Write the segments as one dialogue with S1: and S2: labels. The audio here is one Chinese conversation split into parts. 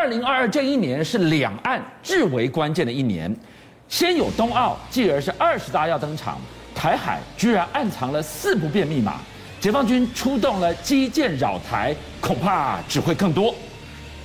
S1: 二零二二这一年是两岸至为关键的一年，先有冬奥，继而是二十大要登场，台海居然暗藏了四不变密码，解放军出动了基建扰台，恐怕只会更多。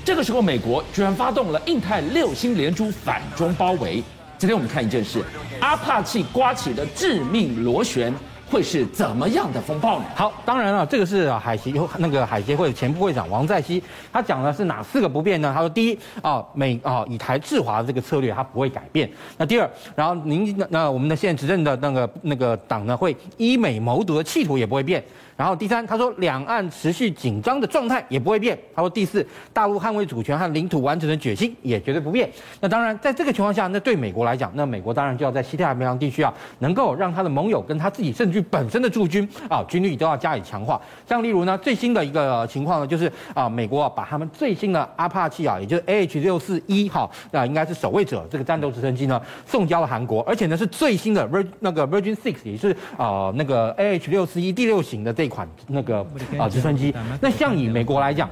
S1: 这个时候，美国居然发动了印太六星连珠反中包围。今天我们看一件事，阿帕契刮起的致命螺旋。会是怎么样的风暴呢？
S2: 好，当然了，这个是海协那个海协会的前副会长王在熙，他讲的是哪四个不变呢？他说，第一啊，美啊以台制华的这个策略，它不会改变。那第二，然后您那我们的现在执政的那个那个党呢，会以美谋独的企图也不会变。然后第三，他说两岸持续紧张的状态也不会变。他说第四，大陆捍卫主权和领土完整的决心也绝对不变。那当然，在这个情况下，那对美国来讲，那美国当然就要在西太平洋地区啊，能够让他的盟友跟他自己甚至本身的驻军啊军力都要加以强化。像例如呢，最新的一个情况呢，就是啊，美国啊把他们最新的阿帕契啊，也就是 AH 六四一哈，那应该是守卫者这个战斗直升机呢，送交了韩国，而且呢是最新的 Vir 那个 Virgin Six，也是啊那个 AH 六四一第六型的这。一款那个啊直升机，那像以美国来讲，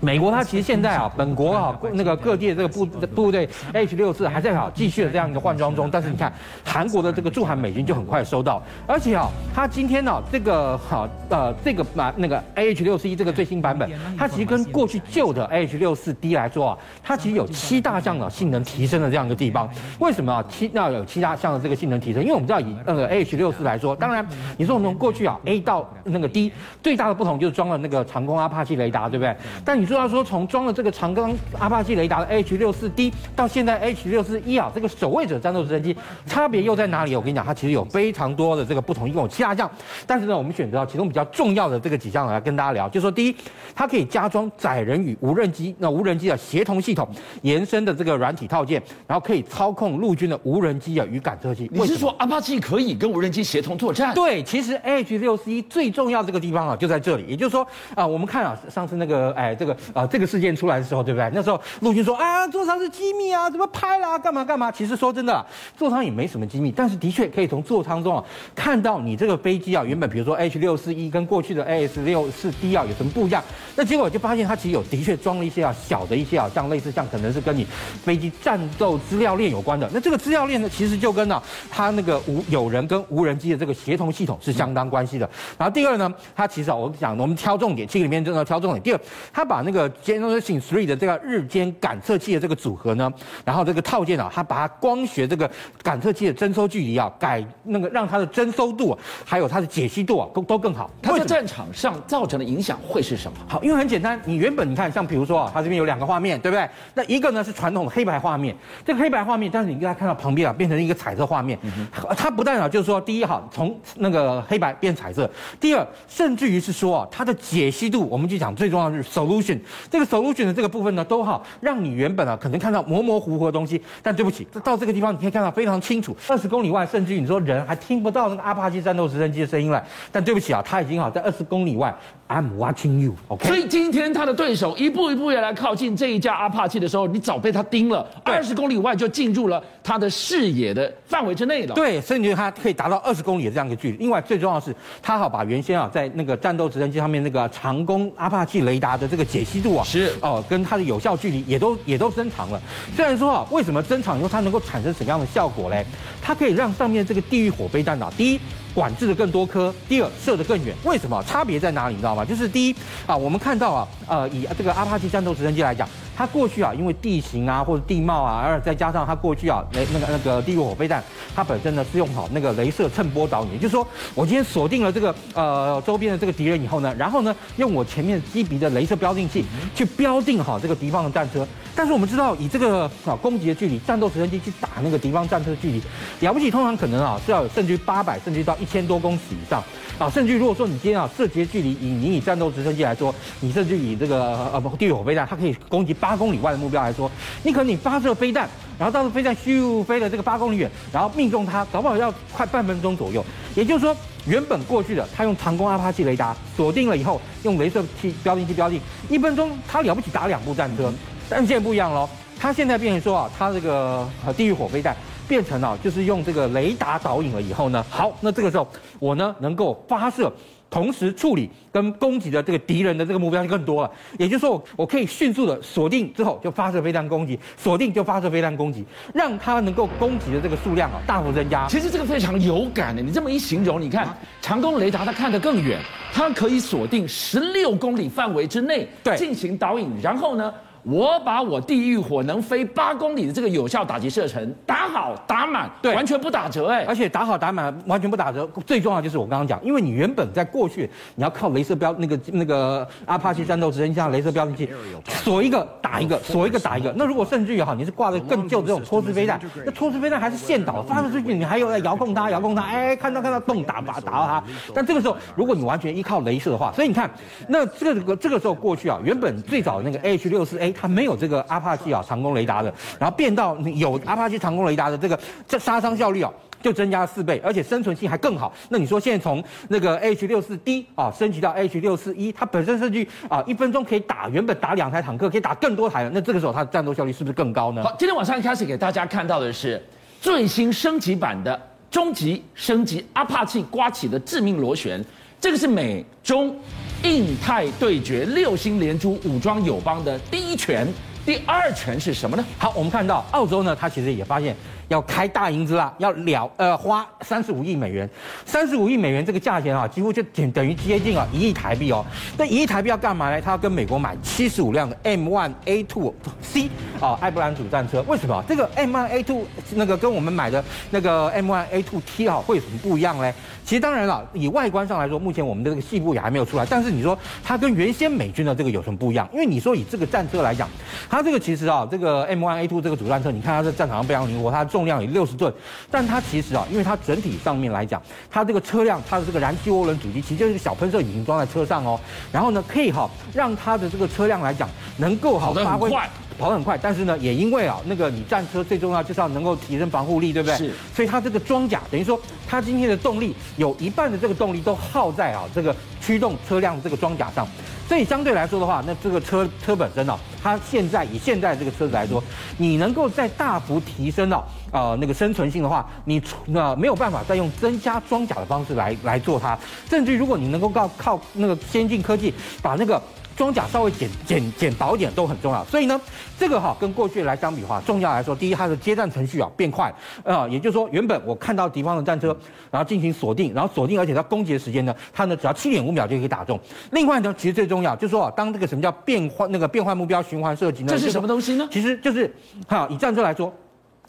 S2: 美国它其实现在啊，本国啊那个各地的这个部部队 H 六四还在好继续的这样一个换装中，但是你看韩国的这个驻韩美军就很快收到，而且啊，它今天呢这个好呃这个把那个 AH 六四一这个最新版本，它其实跟过去旧的 AH 六四 D 来说啊，它其实有七大项的性能提升的这样一个地方。为什么啊七那有七大项的这个性能提升？因为我们知道以那个 AH 六四来说，当然你说从过去啊 A 到那个 D 最大的不同就是装了那个长弓阿帕奇雷达，对不对？但你说要说从装了这个长弓阿帕奇雷达的 H 六四 D 到现在 H 六四 E 啊，这个守卫者战斗直升机差别又在哪里？我跟你讲，它其实有非常多的这个不同，一共有七大项。但是呢，我们选择到其中比较重要的这个几项来跟大家聊，就是说第一，它可以加装载人与无人机那无人机的协同系统延伸的这个软体套件，然后可以操控陆军的无人机啊与感测器。
S1: 你是说阿帕奇可以跟无人机协同作战？
S2: 对，其实 H 六四一最重重要这个。地方啊，就在这里。也就是说啊，我们看啊，上次那个哎，这个啊，这个事件出来的时候，对不对？那时候陆军说啊，座舱是机密啊，怎么拍啦？干嘛干嘛？其实说真的，座舱也没什么机密，但是的确可以从座舱中啊，看到你这个飞机啊，原本比如说 H 六四一跟过去的 AS 六四 D 啊有什么不一样？那结果就发现它其实有的确装了一些啊小的一些啊，像类似像可能是跟你飞机战斗资料链有关的。那这个资料链呢，其实就跟呢、啊、它那个无有人跟无人机的这个协同系统是相当关系的。然后第二呢。它其实啊，我们讲，我们挑重点，这个里面真的挑重点。第二，它把那个 Generation Three 的这个日间感测器的这个组合呢，然后这个套件啊，它把它光学这个感测器的侦收距离啊，改那个让它的侦收度还有它的解析度啊，都都更好。
S1: 它在战场上造成的影响会是什么？
S2: 好，因为很简单，你原本你看，像比如说啊，它这边有两个画面，对不对？那一个呢是传统的黑白画面，这个黑白画面，但是你给它看到旁边啊，变成一个彩色画面。嗯、它不但啊，就是说，第一哈，从那个黑白变彩色；第二。甚至于是说啊，它的解析度，我们就讲最重要的是 solution，这个 solution 的这个部分呢，都好让你原本啊可能看到模模糊糊的东西，但对不起，到这个地方你可以看到非常清楚，二十公里外，甚至于你说人还听不到那个阿帕奇战斗直升机的声音了，但对不起啊，它已经好在二十公里外，I'm watching you，OK。
S1: 所以今天他的对手一步一步也来靠近这一架阿帕奇的时候，你早被他盯了，二十公里外就进入了他的视野的范围之内了。
S2: 对，所以你觉得它可以达到二十公里的这样一个距离。另外最重要的是，它好把原先啊在那个战斗直升机上面那个长弓阿帕奇雷达的这个解析度啊，
S1: 是
S2: 哦，跟它的有效距离也都也都增长了。虽然说啊，为什么增长以后它能够产生什么样的效果嘞？它可以让上面这个地狱火飞弹啊，第一管制的更多颗，第二射得更远。为什么？差别在哪里？你知道吗？就是第一啊，我们看到啊，呃，以这个阿帕奇战斗直升机来讲。它过去啊，因为地形啊或者地貌啊，而再加上它过去啊，雷那个那个地狱火飞弹，它本身呢是用好那个镭射衬波导引，也就是说，我今天锁定了这个呃周边的这个敌人以后呢，然后呢用我前面机鼻的镭射标定器去标定好这个敌方的战车。但是我们知道，以这个啊攻击的距离，战斗直升机去打那个敌方战车的距离，了不起，通常可能啊是要有甚至于八百，甚至于到一千多公尺以上啊，甚至如果说你今天啊射击的距离，以你以战斗直升机来说，你甚至以这个呃不地狱火飞弹，它可以攻击八公里外的目标来说，你可能你发射飞弹，然后到时候飞弹咻飞了这个八公里远，然后命中它，搞不好要快半分钟左右。也就是说，原本过去的他用长弓阿帕奇雷达锁定了以后，用镭射器标定器标定，一分钟他了不起打两部战车。但现在不一样喽，他现在变成说啊，他这个地狱火飞弹变成了就是用这个雷达导引了以后呢，好，那这个时候我呢能够发射同时处理跟攻击的这个敌人的这个目标就更多了。也就是说，我我可以迅速的锁定之后就发射飞弹攻击，锁定就发射飞弹攻击，让它能够攻击的这个数量啊大幅增加。
S1: 其实这个非常有感的，你这么一形容，你看长弓雷达它看得更远，它可以锁定十六公里范围之内进行导引，然后呢？我把我地狱火能飞八公里的这个有效打击射程打好打满，对，完全不打折哎，
S2: 而且打好打满完全不打折。最重要就是我刚刚讲，因为你原本在过去你要靠镭射标那个那个阿帕奇战斗直升机像雷射标定器锁一个打一个锁一个打一个。那如果甚至于好，你是挂着更旧的这种拖式飞弹，那拖式飞弹还是线导发射出去，你还有在遥控它遥控它，哎，看到看到动打把打到它。但这个时候如果你完全依靠镭射的话，所以你看那这个这个时候过去啊，原本最早那个 AH 六四 A。它没有这个阿帕奇啊长弓雷达的，然后变到有阿帕奇长弓雷达的这个这杀伤效率啊就增加了四倍，而且生存性还更好。那你说现在从那个 H 六四 D 啊升级到 h 六四 e 它本身设计啊一分钟可以打原本打两台坦克可以打更多台了，那这个时候它的战斗效率是不是更高呢？
S1: 好，今天晚上一开始给大家看到的是最新升级版的终极升级阿帕奇刮起的致命螺旋，这个是美中。印太对决，六星连珠武装友邦的第一拳，第二拳是什么呢？
S2: 好，我们看到澳洲呢，它其实也发现。要开大银子啦，要了呃花三十五亿美元，三十五亿美元这个价钱啊，几乎就等等于接近啊一亿台币哦。那一亿台币要干嘛呢？他要跟美国买七十五辆的 M1A2C 啊艾布兰主战车。为什么这个 M1A2 那个跟我们买的那个 M1A2T 啊会有什么不一样呢？其实当然了，以外观上来说，目前我们的这个细部也还没有出来。但是你说它跟原先美军的这个有什么不一样？因为你说以这个战车来讲，它这个其实啊这个 M1A2 这个主战车，你看它在战场上非常灵活，它重。重量有六十吨，但它其实啊，因为它整体上面来讲，它这个车辆，它的这个燃气涡轮主机，其实就是小喷射引擎装在车上哦。然后呢，可以哈让它的这个车辆来讲，能够好发挥，跑得很快。但是呢，也因为啊，那个你战车最重要就是要能够提升防护力，对不对？是。所以它这个装甲等于说，它今天的动力有一半的这个动力都耗在啊这个驱动车辆这个装甲上。所以相对来说的话，那这个车车本身呢、它现在以现在这个车子来说，你能够在大幅提升到呃那个生存性的话，你那没有办法再用增加装甲的方式来来做它，甚至如果你能够靠靠那个先进科技把那个。装甲稍微减减减薄一点都很重要，所以呢，这个哈跟过去来相比的话，重要来说，第一，它的接战程序啊变快啊、呃，也就是说，原本我看到敌方的战车，然后进行锁定，然后锁定，而且它攻击的时间呢，它呢只要七点五秒就可以打中。另外呢，其实最重要就是说啊，当这个什么叫变换那个变换目标循环射击呢？
S1: 这是什么东西呢？
S2: 其实就是哈，以战车来说。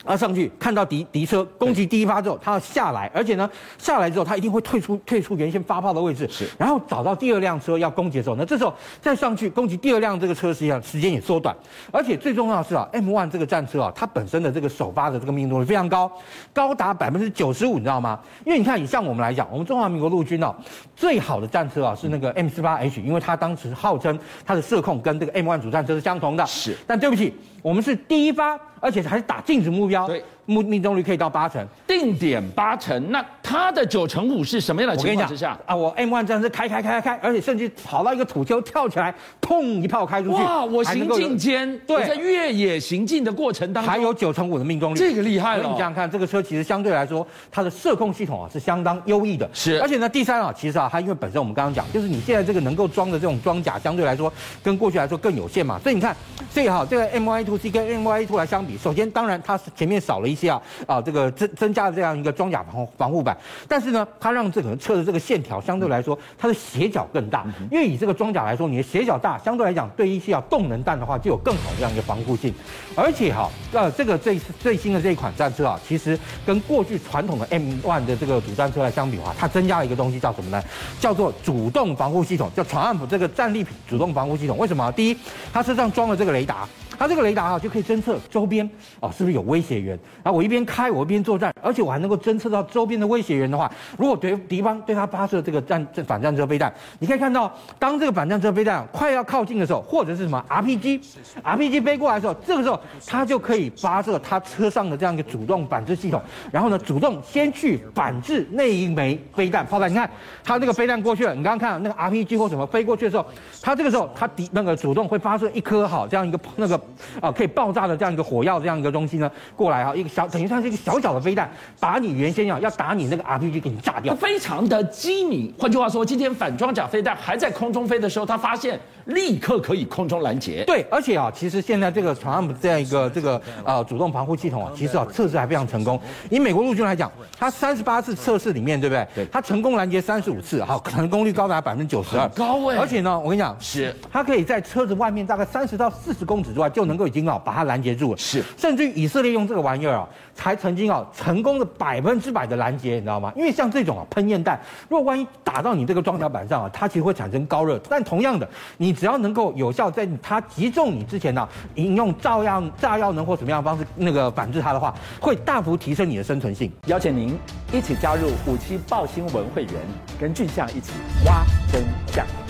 S2: 啊，上去看到敌敌车攻击第一发之后，他要下来，而且呢，下来之后他一定会退出退出原先发炮的位置，是，然后找到第二辆车要攻击的时候，那这时候再上去攻击第二辆这个车，实际上时间也缩短，而且最重要的是啊，M1 这个战车啊，它本身的这个首发的这个命中率非常高，高达百分之九十五，你知道吗？因为你看，以像我们来讲，我们中华民国陆军啊，最好的战车啊是那个 M48H，因为它当时号称它的射控跟这个 M1 主战车是相同的，是，但对不起。我们是第一发，而且还是打禁止目标，命命中率可以到八成，
S1: 定点八成。那它的九成五是什么样的情况之下？
S2: 啊，我 M1 战车开开开开开，而且甚至跑到一个土丘跳起来，砰一炮开出去。
S1: 哇，我行进间，对，在越野行进的过程当中，
S2: 还有九成五的命中率，
S1: 这个厉害了。
S2: 你想想看，这个车其实相对来说，它的射控系统啊是相当优异的。
S1: 是，
S2: 而且呢，第三啊，其实啊，它因为本身我们刚刚讲，就是你现在这个能够装的这种装甲，相对来说跟过去来说更有限嘛。所以你看，最好这个 M1A2C 跟 M1A2 来相比，首先当然它是前面少了一些啊啊这个增增加了这样一个装甲防防护板，但是呢，它让这个车的这个线条相对来说它的斜角更大，因为以这个装甲来说，你的斜角大，相对来讲对一些啊动能弹的话就有更好的这样一个防护性，而且哈呃这个最最新的这一款战车啊，其实跟过去传统的 M1 的这个主战车来相比的话，它增加了一个东西叫什么呢？叫做主动防护系统，叫 Triumph 这个战利品主动防护系统。为什么？第一，它身上装了这个雷达。它这个雷达啊，就可以侦测周边啊是不是有威胁源。然后我一边开，我一边作战，而且我还能够侦测到周边的威胁源的话，如果对敌方对它发射这个战这反战车飞弹，你可以看到，当这个反战车飞弹快要靠近的时候，或者是什么 RPG，RPG 飞过来的时候，这个时候它就可以发射它车上的这样一个主动反制系统，然后呢，主动先去反制那一枚飞弹炮弹。你看它那个飞弹过去了，你刚刚看那个 RPG 或什么飞过去的时候，它这个时候它敌那个主动会发射一颗好这样一个那个。啊可以爆炸的这样一个火药这样一个东西呢过来啊，一个小等于算是一个小小的飞弹，把你原先要要打你那个 RPG 给你炸掉，
S1: 非常的机敏。换句话说，今天反装甲飞弹还在空中飞的时候，他发现立刻可以空中拦截。
S2: 对，而且啊，其实现在这个船上这样一个这个呃主动防护系统啊，其实啊测试还非常成功。以美国陆军来讲，它三十八次测试里面，对不对？
S1: 对，
S2: 它成功拦截三十五次，好，成功率高达百分之九十二，
S1: 高哎。
S2: 而且呢，我跟你讲，
S1: 是
S2: 它可以在车子外面大概三十到四十公尺之外就能够已经啊把它拦截住了。
S1: 是，
S2: 甚至于以色列用这个玩意儿啊，才曾经啊成功的百分之百的拦截，你知道吗？因为像这种啊喷焰弹，如果万一打到你这个装甲板上啊，它其实会产生高热。但同样的，你只要能够有效在它击中你之前呢、啊，引用照样炸药能或什么样的方式那个反制它的话，会大幅提升你的生存性。
S3: 邀请您一起加入五七报新闻会员，跟俊相一起挖真相。